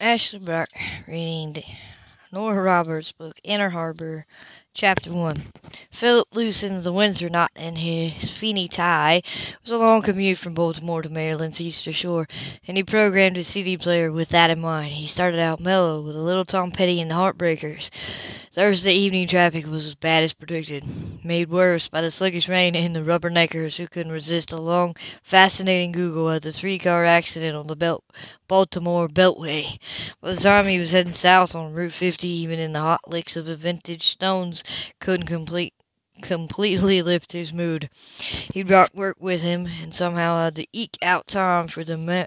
Ashley Brock reading Nora Roberts' book Inner Harbor, Chapter 1. Philip loosened the Windsor knot in his Fendi tie. It was a long commute from Baltimore to Maryland's Eastern Shore, and he programmed his CD player with that in mind. He started out mellow with a little Tom Petty and the Heartbreakers. Thursday evening traffic was as bad as predicted, made worse by the sluggish rain and the rubberneckers who couldn't resist a long, fascinating Google at the three-car accident on the Belt Baltimore Beltway. By the time he was heading south on Route 50, even in the hot licks of a vintage Stones couldn't complete completely lift his mood. He brought work with him, and somehow had to eke out time for the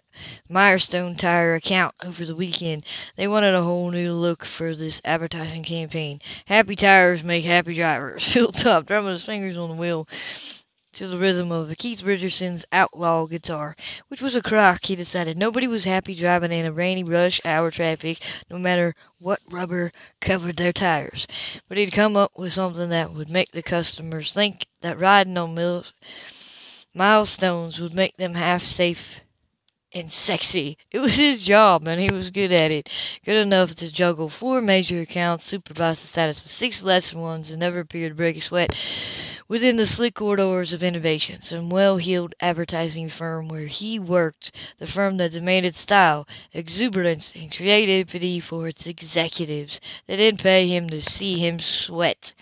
Mirestone Tire account over the weekend. They wanted a whole new look for this advertising campaign. Happy tires make happy drivers. Phil Top drumming his fingers on the wheel to the rhythm of Keith Richards's Outlaw guitar, which was a crock, he decided. Nobody was happy driving in a rainy rush hour traffic, no matter what rubber covered their tires. But he'd come up with something that would make the customers think that riding on mil- milestones would make them half safe and sexy. It was his job, and he was good at it. Good enough to juggle four major accounts, supervise the status of six lesser ones, and never appear to break a sweat within the slick corridors of innovation, some well-heeled advertising firm where he worked, the firm that demanded style, exuberance, and creativity for its executives. They didn't pay him to see him sweat.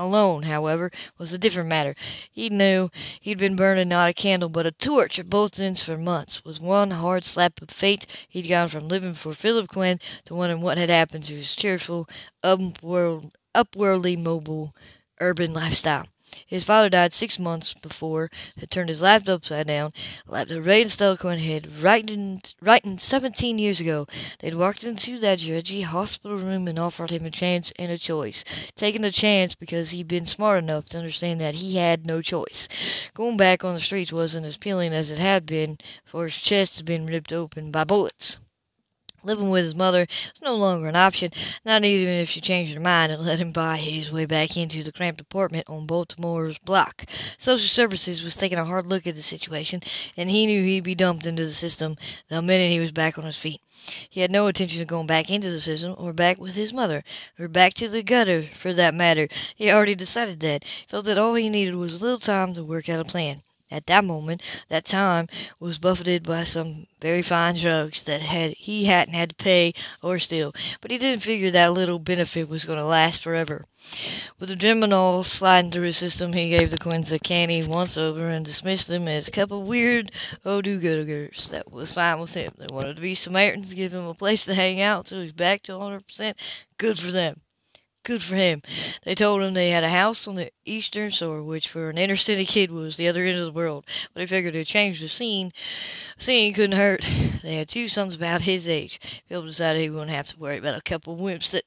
Alone, however, was a different matter. He knew he'd been burning not a candle but a torch at both ends for months. With one hard slap of fate, he'd gone from living for Philip Quinn to wondering what had happened to his cheerful, upworld, upwardly mobile, urban lifestyle. His father died six months before, had turned his life upside down, a Ray and Stella Quinn had written, written seventeen years ago. They'd walked into that drudgy hospital room and offered him a chance and a choice. Taking the chance because he'd been smart enough to understand that he had no choice. Going back on the streets wasn't as appealing as it had been, for his chest had been ripped open by bullets. Living with his mother was no longer an option, not even if she changed her mind and let him buy his way back into the cramped apartment on Baltimore's block. Social Services was taking a hard look at the situation, and he knew he'd be dumped into the system the minute he was back on his feet. He had no intention of going back into the system, or back with his mother, or back to the gutter, for that matter. He already decided that. Felt that all he needed was a little time to work out a plan. At that moment, that time was buffeted by some very fine drugs that had he hadn't had to pay or steal, but he didn't figure that little benefit was going to last forever. With the Demerol sliding through his system, he gave the Quinns a canny once over and dismissed them as a couple of weird oh-do-gooders. That was fine with him. They wanted to be Samaritans, give him a place to hang out until he's back to 100%. Good for them. Good for him. They told him they had a house on the eastern shore, which for an inner city kid was the other end of the world. But he figured to change the scene. Scene couldn't hurt. They had two sons about his age. Phil decided he wouldn't have to worry about a couple of wimps that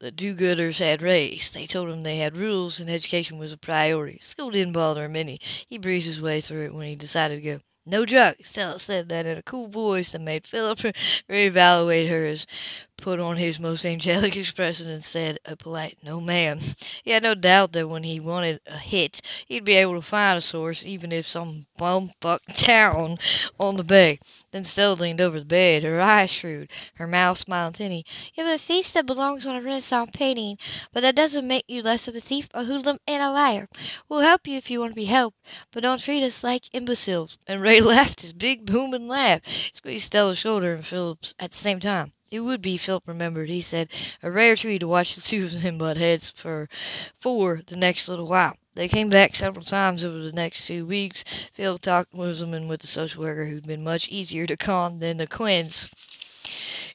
the do-gooders had raised. They told him they had rules and education was a priority. School didn't bother him any. He breezed his way through it when he decided to go. No drugs. Stella said that in a cool voice that made Philip reevaluate her as put on his most angelic expression and said a polite no ma'am. He had no doubt that when he wanted a hit, he'd be able to find a source, even if some bumfuck town on the bay. Then Stella leaned over the bed, her eyes shrewd, her mouth smiling tinny. You have a face that belongs on a Renaissance painting, but that doesn't make you less of a thief, a hoodlum, and a liar. We'll help you if you want to be helped, but don't treat us like imbeciles. And Ray laughed his big booming laugh. Squeezed Stella's shoulder and Philip's at the same time. It would be, Philip remembered, he said, a rare treat to watch the two of them butt heads for for the next little while. They came back several times over the next two weeks. Phil talked Muslim and with the social worker who'd been much easier to con than the Quinns.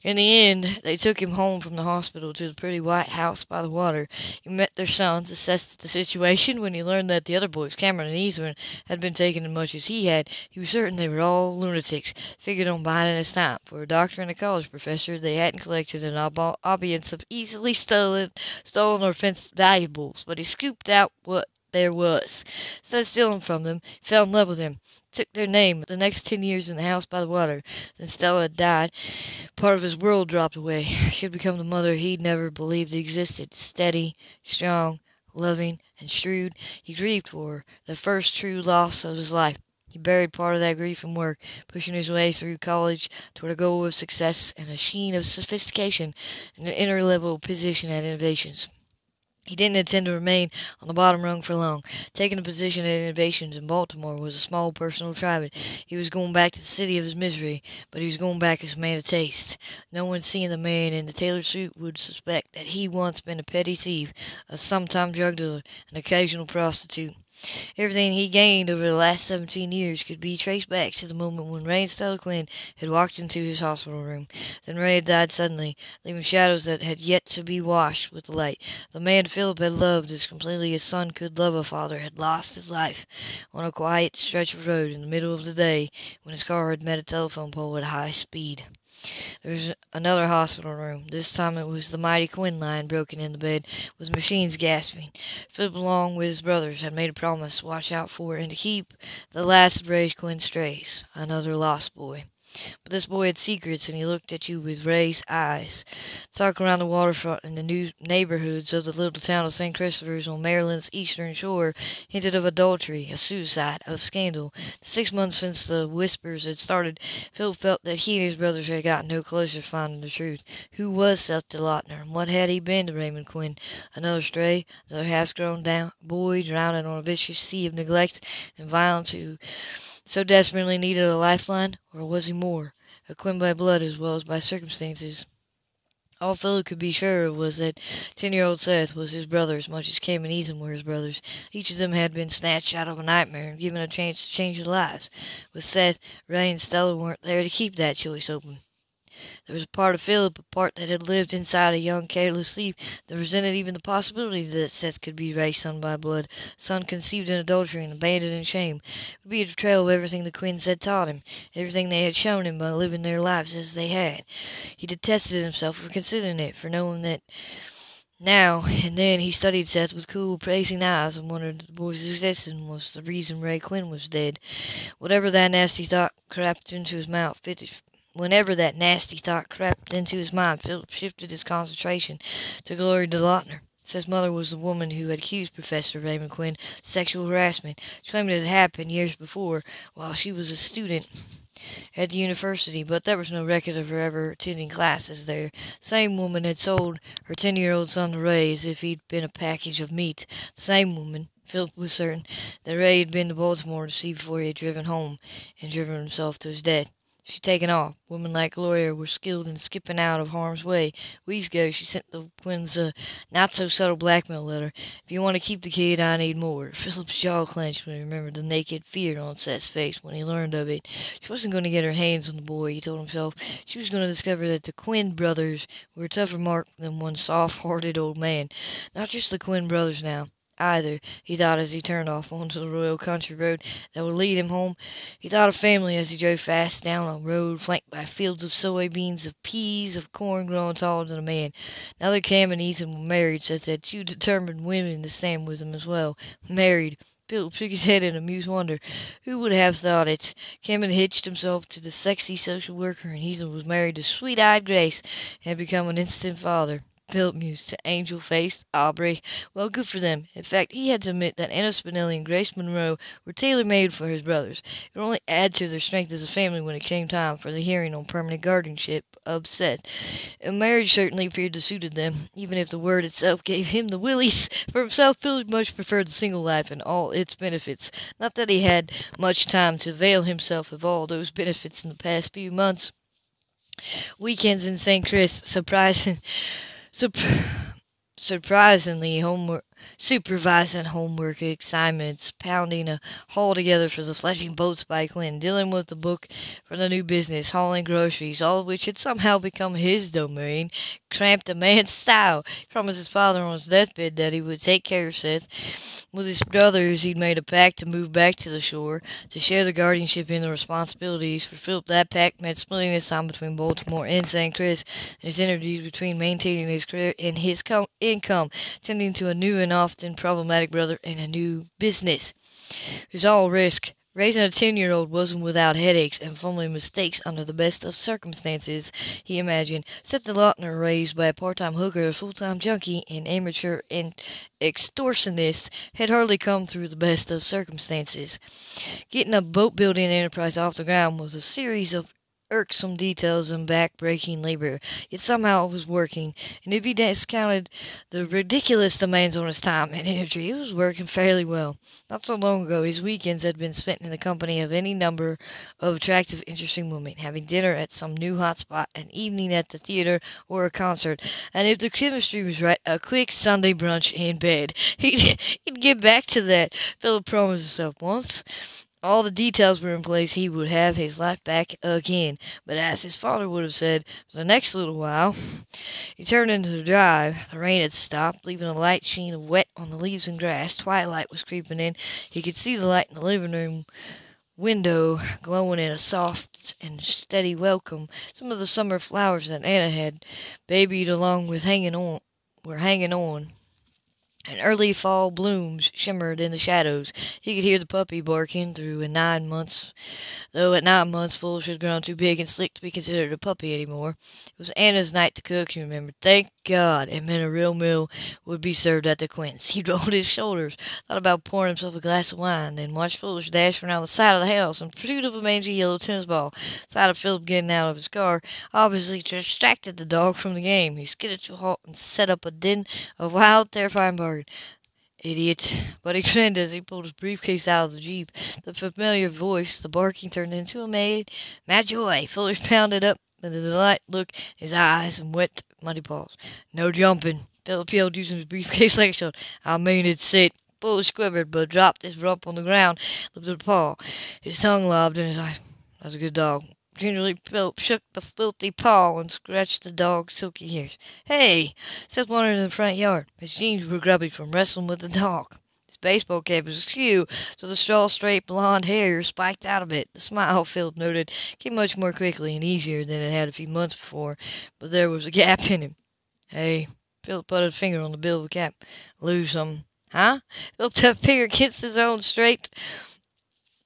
In the end, they took him home from the hospital to the pretty white house by the water. He met their sons, assessed the situation. When he learned that the other boys, Cameron and Eastman, had been taken as much as he had, he was certain they were all lunatics. Figured on biding his time. For a doctor and a college professor, they hadn't collected an ob- audience of easily stolen, stolen or fenced valuables, but he scooped out what there was. Instead of stealing from them, he fell in love with them. Took their name the next ten years in the house by the water. Then Stella had died. Part of his world dropped away. She had become the mother he'd never believed existed. Steady, strong, loving, and shrewd. He grieved for her, the first true loss of his life. He buried part of that grief in work, pushing his way through college toward a goal of success and a sheen of sophistication and an inner level position at Innovations. He didn't intend to remain on the bottom rung for long. Taking a position at Innovations in Baltimore was a small personal achievement. He was going back to the city of his misery, but he was going back as a man of taste. No one seeing the man in the tailored suit would suspect that he once been a petty thief, a sometime drug dealer, an occasional prostitute. Everything he gained over the last seventeen years could be traced back to the moment when Ray Quinn had walked into his hospital room. Then Ray had died suddenly, leaving shadows that had yet to be washed with the light. The man Philip had loved as completely as son could love a father had lost his life on a quiet stretch of road in the middle of the day when his car had met a telephone pole at high speed. There was another hospital room. This time it was the mighty Quinn lying broken in the bed, with machines gasping. Philip, along with his brothers, had made a promise to watch out for and to keep the last of Ray Quinn strays. Another lost boy. But this boy had secrets, and he looked at you with raised eyes. Talk around the waterfront in the new neighborhoods of the little town of St. Christopher's on Maryland's eastern shore hinted of adultery, of suicide, of scandal. Six months since the whispers had started, Phil felt that he and his brothers had got no closer to finding the truth. Who was Seth Lautner, and what had he been to Raymond Quinn? Another stray, another half-grown down boy drowning on a vicious sea of neglect and violence who so desperately needed a lifeline, or was he more, a Quinn by blood as well as by circumstances? All Philip could be sure of was that ten-year-old Seth was his brother as much as Kim and Ethan were his brothers. Each of them had been snatched out of a nightmare and given a chance to change their lives. With Seth, Ray and Stella weren't there to keep that choice open. There was a part of Philip, a part that had lived inside a young, careless thief, that resented even the possibility that Seth could be Ray's son by blood, son conceived in adultery and abandoned in shame. It would be a betrayal of everything the Quinns had taught him, everything they had shown him by living their lives as they had. He detested himself for considering it, for knowing that now and then he studied Seth with cool, praising eyes and wondered if the boy's existence was the reason Ray Quinn was dead. Whatever that nasty thought crept into his mouth, Whenever that nasty thought crept into his mind, Philip shifted his concentration to Gloria DeLauter. Seth's mother was the woman who had accused Professor Raymond Quinn of sexual harassment. claiming it had happened years before, while she was a student at the university, but there was no record of her ever attending classes there. The same woman had sold her ten-year-old son to Ray as if he'd been a package of meat. The same woman, Philip was certain, that Ray had been to Baltimore to see before he had driven home and driven himself to his death. She'd taken off. Women like Gloria were skilled in skipping out of harm's way. Weeks ago she sent the Quinns a not-so-subtle blackmail letter. If you want to keep the kid, I need more. Philip's jaw clenched when he remembered the naked fear on Seth's face when he learned of it. She wasn't going to get her hands on the boy, he told himself. She was going to discover that the Quinn brothers were a tougher mark than one soft-hearted old man. Not just the Quinn brothers now either, he thought as he turned off onto the royal country road that would lead him home. He thought of family as he drove fast down a road flanked by fields of soybeans, of peas, of corn growing taller than a man. Now that Cam and Ethan were married, Seth had two determined women to stand with him as well. Married. Philip shook his head in amused wonder. Who would have thought it? Cam had hitched himself to the sexy social worker, and Ethan was married to sweet-eyed Grace and had become an instant father. Philip mused. Angel faced Aubrey. Well, good for them. In fact, he had to admit that Anna Spinelli and Grace Monroe were tailor-made for his brothers. It would only add to their strength as a family when it came time for the hearing on permanent guardianship of Seth. A marriage certainly appeared to suit them, even if the word itself gave him the willies. For himself, Philip much preferred the single life and all its benefits. Not that he had much time to avail himself of all those benefits in the past few months. Weekends in St. Chris, surprising surprisingly homework supervising homework assignments, pounding a haul together for the Fletching Boats by Quinn, dealing with the book for the new business, hauling groceries, all of which had somehow become his domain, cramped a man's style. He promised his father on his deathbed that he would take care of Seth. With his brothers, he'd made a pact to move back to the shore, to share the guardianship and the responsibilities. For Philip, that pact meant splitting his time between Baltimore and St. Chris, and his interviews between maintaining his career and his income, tending to a new and often problematic brother in a new business. Was all risk, Raising a ten-year-old wasn't without headaches and fumbling mistakes under the best of circumstances, he imagined. Set Seth Lautner, raised by a part-time hooker, a full-time junkie, an amateur and extortionist, had hardly come through the best of circumstances. Getting a boat-building enterprise off the ground was a series of irksome details and back-breaking labor, yet somehow it was working, and if he discounted the ridiculous demands on his time and energy, it was working fairly well. Not so long ago his weekends had been spent in the company of any number of attractive, interesting women, having dinner at some new hot spot, an evening at the theater or a concert, and if the chemistry was right, a quick Sunday brunch in bed. He'd, he'd get back to that, Philip promised himself once all the details were in place, he would have his life back again. But as his father would have said, for the next little while. He turned into the drive. The rain had stopped, leaving a light sheen of wet on the leaves and grass. Twilight was creeping in. He could see the light in the living room window glowing in a soft and steady welcome. Some of the summer flowers that Anna had babied along with hanging on were hanging on and early fall blooms shimmered in the shadows. He could hear the puppy barking through in nine months, though at nine months Foolish had grown too big and slick to be considered a puppy any more. It was Anna's night to cook, he remembered. Thank God! It meant a real meal would be served at the Quinns. He rolled his shoulders, thought about pouring himself a glass of wine, then watched Foolish dash around the side of the house in pursuit of a mangy yellow tennis ball. Sight of Philip getting out of his car obviously distracted the dog from the game. He skidded to a halt and set up a din of wild, terrifying barking. Idiot! But he grinned as he pulled his briefcase out of the Jeep. The familiar voice, the barking turned into a mad, mad joy. Fuller pounded up with a delight look his eyes and wet, muddy paws. No jumping. Philip yelled, using his briefcase like a shield. I mean it's it. Fuller quivered, but dropped his rump on the ground, lifted a paw. His tongue lobbed in his eyes. That's a good dog. Gingerly Philip shook the filthy paw and scratched the dog's silky ears. Hey! Seth wandered in the front yard. His jeans were grubby from wrestling with the dog. Baseball cap was askew, so the straw straight blond hair spiked out of it. The smile, Philip noted, came much more quickly and easier than it had a few months before, but there was a gap in him. Hey! Philip put a finger on the bill of the cap. Lose some. Huh? Philip tapped finger against his own straight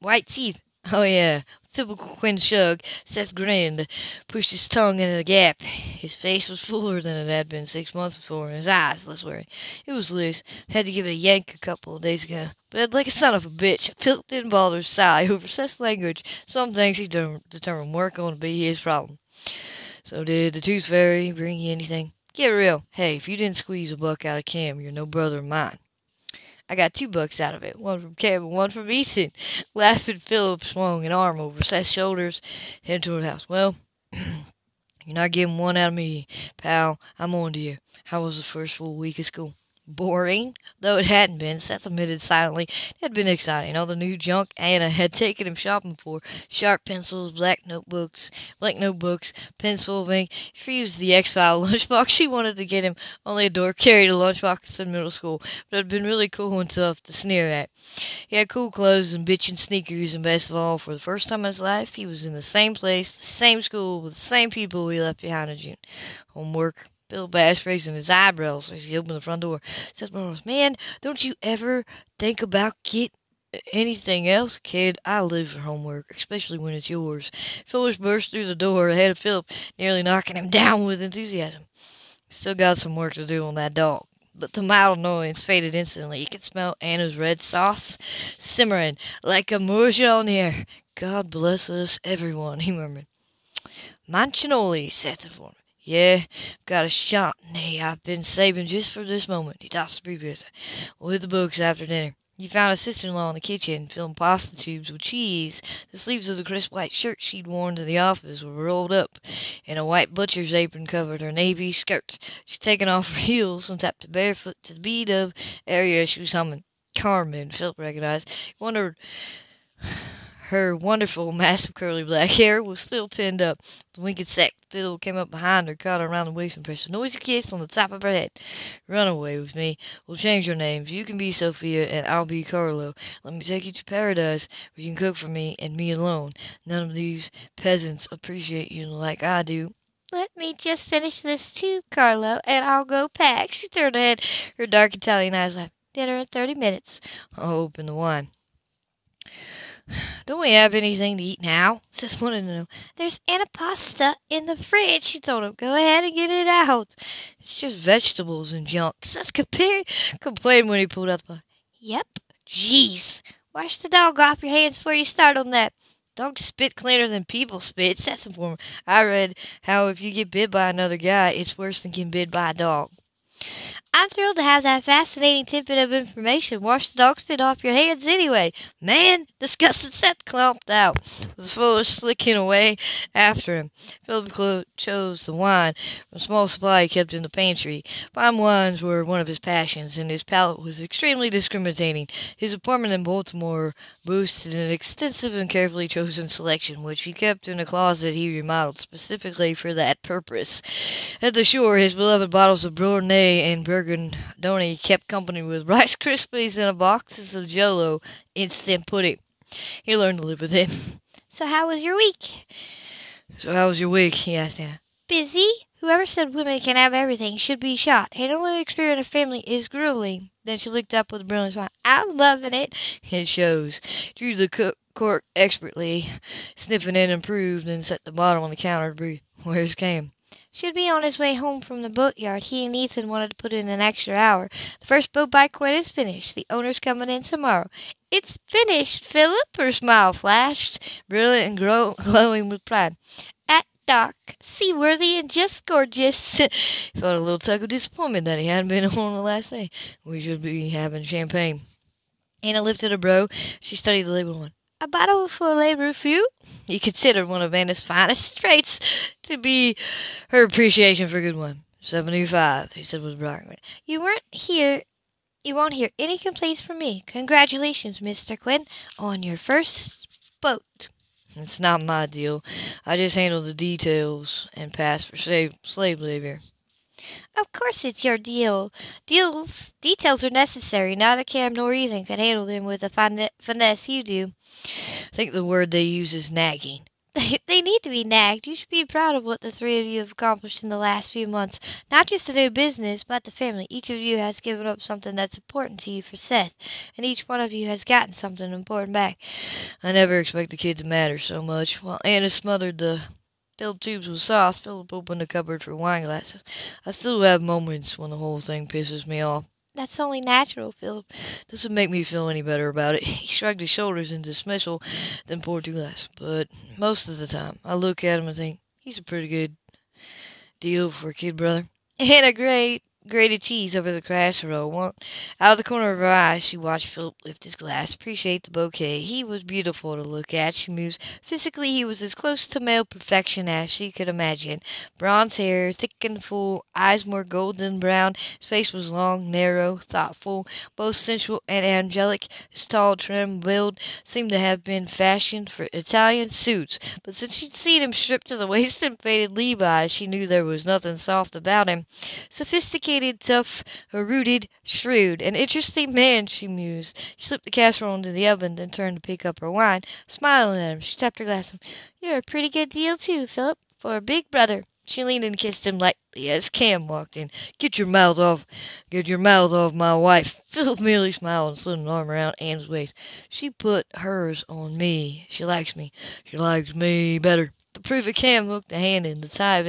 white teeth. Oh, yeah. Typical Quinn shrug. Seth grinned, pushed his tongue into the gap. His face was fuller than it had been six months before, and his eyes less weary. It was loose. Had to give it a yank a couple of days ago. But like a son of a bitch, Philip didn't bother to sigh over Seth's language. Some things he determined weren't going to be his problem. So did the tooth fairy bring you anything? Get real. Hey, if you didn't squeeze a buck out of Cam, you're no brother of mine. I got two bucks out of it, one from and one from Easton. Laughing, Philip swung an arm over Seth's shoulders, headed toward the house. Well, you're not getting one out of me, pal. I'm on to you. How was the first full week of school? Boring, though it hadn't been, Seth admitted silently. It had been exciting. All the new junk Anna had taken him shopping for. Sharp pencils, black notebooks, black notebooks, pens full of ink. She used the X-File lunchbox she wanted to get him. Only a door carried a lunchbox in middle school, but it had been really cool and tough to sneer at. He had cool clothes and bitchin' sneakers, and best of all, for the first time in his life, he was in the same place, the same school, with the same people he left behind in June. Homework, Bill Bass raising his eyebrows as he opened the front door. Says Burroughs, Man, don't you ever think about get uh, anything else, kid? I live for homework, especially when it's yours. Phyllis burst through the door ahead of Philip, nearly knocking him down with enthusiasm. Still got some work to do on that dog. But the mild annoyance faded instantly. He could smell Anna's red sauce simmering like a morsel on the air. God bless us, everyone, he murmured. Manicotti, Seth informed yeah, I've got a shot nay, I've been saving just for this moment. He tossed the. We'll hit the books after dinner. He found his sister-in-law in the kitchen, filling pasta tubes with cheese. The sleeves of the crisp white shirt she'd worn to the office were rolled up, and a white butcher's apron covered her navy skirt. She'd taken off her heels and tapped barefoot to the beat of aria she was humming. Carmen, Philip recognized. He wondered her wonderful, massive, curly black hair was still pinned up. The wicked sack fiddle came up behind her, caught her around the waist, and pressed a noisy kiss on the top of her head. Run away with me. We'll change your names. You can be Sophia, and I'll be Carlo. Let me take you to paradise, where you can cook for me, and me alone. None of these peasants appreciate you like I do. Let me just finish this tube, Carlo, and I'll go pack. She turned her head, her dark Italian eyes laughed. Dinner in thirty minutes. I'll open the wine. Don't we have anything to eat now? says one of them. There's antipasta in the fridge, she told him. Go ahead and get it out. It's just vegetables and junk, says Capri. Complained when he pulled out the Yep. Jeez. Wash the dog off your hands before you start on that. Dogs spit cleaner than people spit, the former. I read how if you get bit by another guy, it's worse than getting bit by a dog. I'm thrilled to have that fascinating tidbit of information. Wash the dog spit off your hands anyway. Man, disgusted Seth clomped out, with Philip slicking away after him. Philip chose the wine from a small supply he kept in the pantry. Fine wines were one of his passions, and his palate was extremely discriminating. His apartment in Baltimore boasted an extensive and carefully chosen selection, which he kept in a closet he remodeled specifically for that purpose. At the shore, his beloved bottles of Bordeaux and Burgundy kept company with Rice Krispies and boxes of Jello instant pudding. He learned to live with it. So how was your week? So how was your week? he asked Anna. Busy. Whoever said women can have everything should be shot. Handling a career in a family is grueling. Then she looked up with a brilliant smile. I'm loving it. It shows. Drew the cork expertly, sniffing it, improved, and set the bottle on the counter to breathe. Where's Cam? Should be on his way home from the boatyard. He and Ethan wanted to put in an extra hour. The first boat by Quinn is finished. The owner's coming in tomorrow. It's finished, Philip. Her smile flashed, brilliant and glow- glowing with pride. At dock, seaworthy and just gorgeous. he felt a little tug of disappointment that he hadn't been on the last day. We should be having champagne. Anna lifted a bro. She studied the label one. A bottle for Le few. He considered one of Anna's finest traits to be her appreciation for good one. Seventy-five, he said with brightening. You weren't here. You won't hear any complaints from me. Congratulations, Mr. Quinn, on your first boat. It's not my deal. I just handle the details and pass for slave, slave labor. Of course it's your deal. Deals, details are necessary. Neither Cam nor Ethan can handle them with the finesse you do. I think the word they use is nagging. They need to be nagged. You should be proud of what the three of you have accomplished in the last few months. Not just the new business, but the family. Each of you has given up something that's important to you for Seth, and each one of you has gotten something important back. I never expect the kid to matter so much. While Anna smothered the filled tubes with sauce, Philip opened the cupboard for wine glasses. I still have moments when the whole thing pisses me off. That's only natural, Philip. Doesn't make me feel any better about it. He shrugged his shoulders in dismissal, then poured two glasses. But most of the time, I look at him and think, he's a pretty good deal for a kid brother. And a great grated cheese over the casserole. One, out of the corner of her eye, she watched Philip lift his glass, appreciate the bouquet. He was beautiful to look at, she mused. Physically, he was as close to male perfection as she could imagine. Bronze hair, thick and full, eyes more golden brown. His face was long, narrow, thoughtful, both sensual and angelic. His tall, trim build seemed to have been fashioned for Italian suits, but since she'd seen him stripped to the waist in faded Levi's, she knew there was nothing soft about him. Sophisticated educated, tough, rooted, shrewd, an interesting man, she mused. She slipped the casserole into the oven, then turned to pick up her wine. Smiling at him, she tapped her glass. You're a pretty good deal, too, Philip, for a big brother. She leaned and kissed him lightly as Cam walked in. Get your mouth off, get your mouth off my wife. Philip merely smiled and slid an arm around Anne's waist. She put hers on me. She likes me. She likes me better. The proof of Cam hooked a hand in the tie of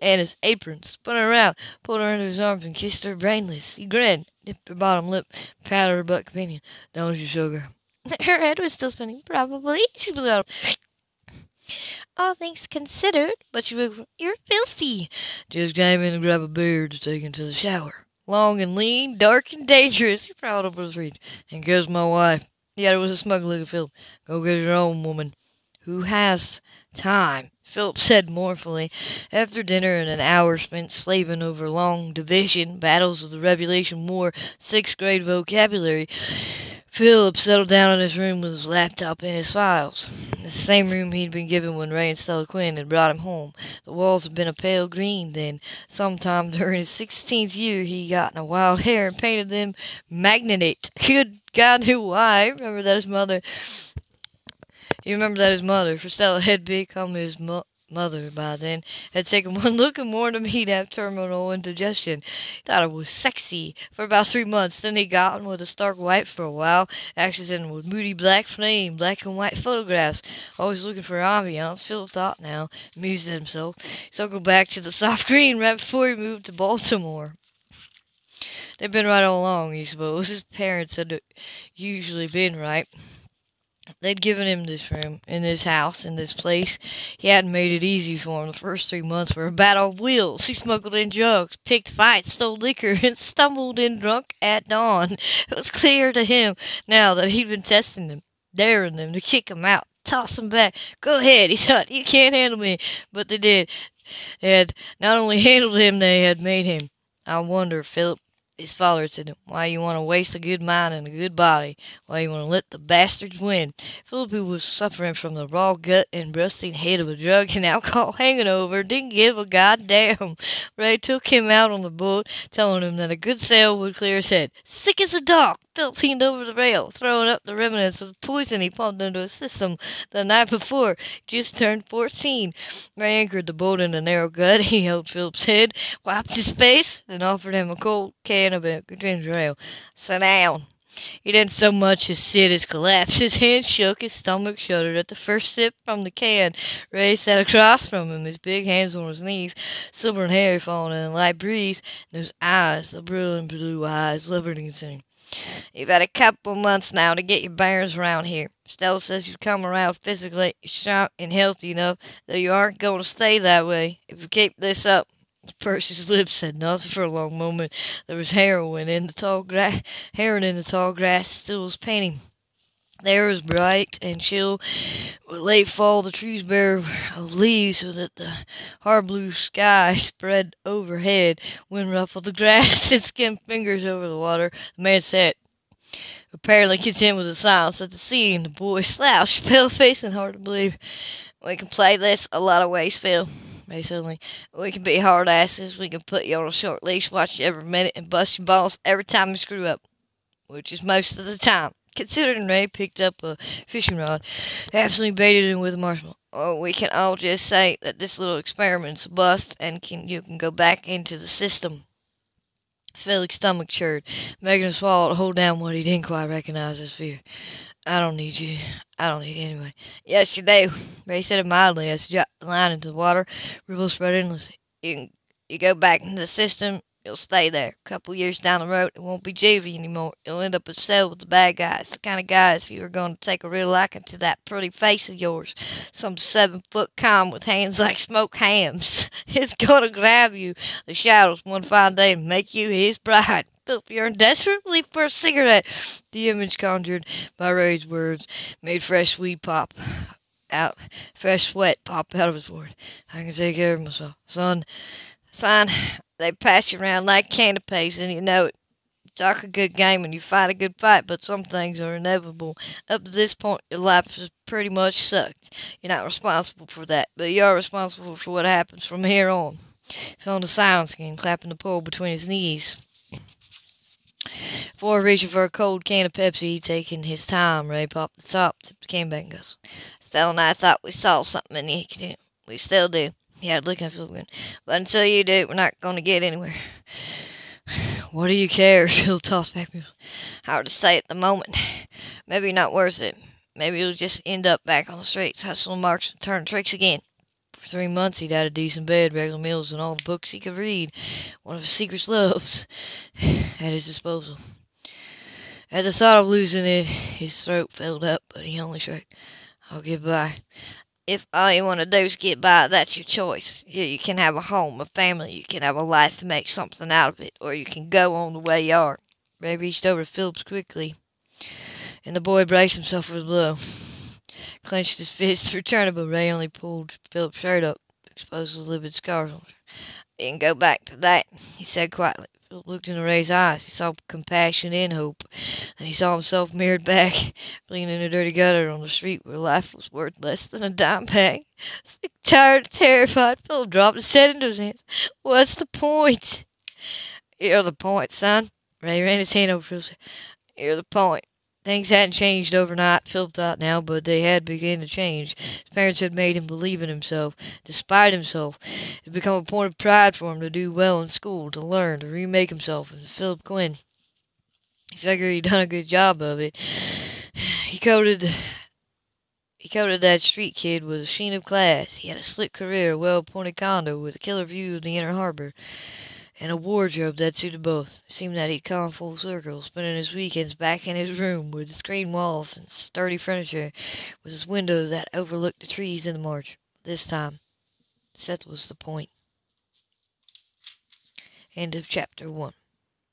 Anna's apron, spun her around, pulled her into his arms, and kissed her brainless. He grinned, dipped her bottom lip, patted her butt companion. Don't you, sugar? Her head was still spinning. Probably. She blew out. All things considered, but you you're filthy. Just came in to grab a beer to take into the shower. Long and lean, dark and dangerous. He prowled over his reach. And guess my wife. Yeah, it was a smug look at Phil. Go get your own woman. Who has time? Philip said mournfully. After dinner and an hour spent slaving over long division, battles of the Revolution War, sixth grade vocabulary, Philip settled down in his room with his laptop and his files. The same room he'd been given when Ray and Stella Quinn had brought him home. The walls had been a pale green then. Sometime during his sixteenth year he got in a wild hair and painted them magnatate. Good God knew why. I remember that his mother he remembered that his mother, Stella, had become his mo- mother, by then, had taken one look and warned him he'd have terminal indigestion. He thought it was sexy for about three months. Then he got on with a stark white for a while, accented with moody black flame, black and white photographs. Always looking for ambiance, Philip thought now, amused at himself. He circled back to the soft green right before he moved to Baltimore. They'd been right all along, he suppose. His parents had usually been right. They'd given him this room, in this house, in this place. He hadn't made it easy for him. The first three months were a battle of wills. He smuggled in drugs, picked fights, stole liquor, and stumbled in drunk at dawn. It was clear to him now that he'd been testing them, daring them to kick him out, toss him back. Go ahead, he thought. You can't handle me. But they did. They had not only handled him, they had made him. I wonder, Philip, his father said, Why you want to waste a good mind and a good body? Why you want to let the bastards win? Philip, who was suffering from the raw gut and rusting head of a drug and alcohol hangover, didn't give a goddamn. Ray took him out on the boat, telling him that a good sail would clear his head. Sick as a dog, Philip leaned over the rail, throwing up the remnants of the poison he pumped into his system the night before. Just turned fourteen. Ray anchored the boat in the narrow gut. He held Philip's head, wiped his face, then offered him a cold can of ginger ale. Sit down. He didn't so much as sit as collapse. His hands shook, his stomach shuddered at the first sip from the can. Ray sat across from him, his big hands on his knees, silver and hairy falling in a light breeze, and those eyes, the brilliant blue eyes, liberty and You've had a couple months now to get your bearings around here. Stella says you've come around physically sharp and healthy enough, though you aren't going to stay that way. If you keep this up, Percy's lips said nothing for a long moment. There was heroin in the tall grass. Heron in the tall grass still was painting. The air was bright and chill. With late fall, the trees bare of leaves so that the hard blue sky spread overhead. Wind ruffled the grass and skimmed fingers over the water. The man sat, apparently content with the silence at the scene. The boy slouched, pale face and hard to believe. We can play this a lot of ways, Phil basically. We can be hard asses. We can put you on a short leash, watch you every minute, and bust your balls every time you screw up, which is most of the time. Considering Ray picked up a fishing rod, absolutely baited him with a marshmallow. Or we can all just say that this little experiment's a bust, and can you can go back into the system. Felix's stomach churned, making him swallow to hold down what he didn't quite recognize as fear. I don't need you. I don't need anybody. Yes, you do. Ray said it mildly as he dropped the line into the water. Ripples spread endlessly. You can, you go back into the system, you'll stay there. A couple years down the road, it won't be juvie anymore. You'll end up a cell with the bad guys, the kind of guys who are going to take a real liking to that pretty face of yours. Some seven foot com with hands like smoked hams. He's going to grab you, the shadows, one fine day and make you his bride. Yearned desperately for a cigarette. The image conjured by Ray's words made fresh sweat pop out, fresh sweat pop out of his forehead. I can take care of myself, son. Son, they pass you around like candy canapes, and you know it. Talk a good game and you fight a good fight, but some things are inevitable. Up to this point, your life has pretty much sucked. You're not responsible for that, but you are responsible for what happens from here on. Fell into silence again, clapping the pole between his knees. Before reaching for a cold can of Pepsi, taking his time, Ray popped the top, tipped the can back and goes, Stella and I thought we saw something in the We still do. Had looking at Philip But until you do, we're not going to get anywhere. What do you care? Phil tossed back. Hard to say at the moment. Maybe not worth it. Maybe you'll just end up back on the streets, hustling marks, and turning tricks again. For three months he'd had a decent bed, regular meals, and all the books he could read. One of his secret loves at his disposal. At the thought of losing it, his throat filled up, but he only shrugged. I'll get by. If all you want to do is get by, that's your choice. You can have a home, a family, you can have a life and make something out of it, or you can go on the way you are. Ray reached over to Phillips quickly, and the boy braced himself for the blow clenched his fists, but Ray only pulled Philip's shirt up, exposed his livid scars on it. Didn't go back to that, he said quietly. Philip looked into Ray's eyes. He saw compassion and hope. and he saw himself mirrored back, bleeding in a dirty gutter on the street where life was worth less than a dime bag. Sick, tired, terrified, Philip dropped his head into his hands. What's the point? You're the point, son. Ray ran his hand over Philip's head. You're the point. Things hadn't changed overnight, Philip thought now, but they had begun to change. His parents had made him believe in himself, despite himself. It had become a point of pride for him to do well in school, to learn, to remake himself into Philip Quinn. He figured he'd done a good job of it. He coded he coded that street kid with a sheen of class. He had a slick career, a well-appointed condo with a killer view of the inner harbor, and a wardrobe that suited both. It seemed that he'd come full circle, spending his weekends back in his room with screen walls and sturdy furniture, with his windows that overlooked the trees in the marsh. This time, Seth was the point. End of chapter one.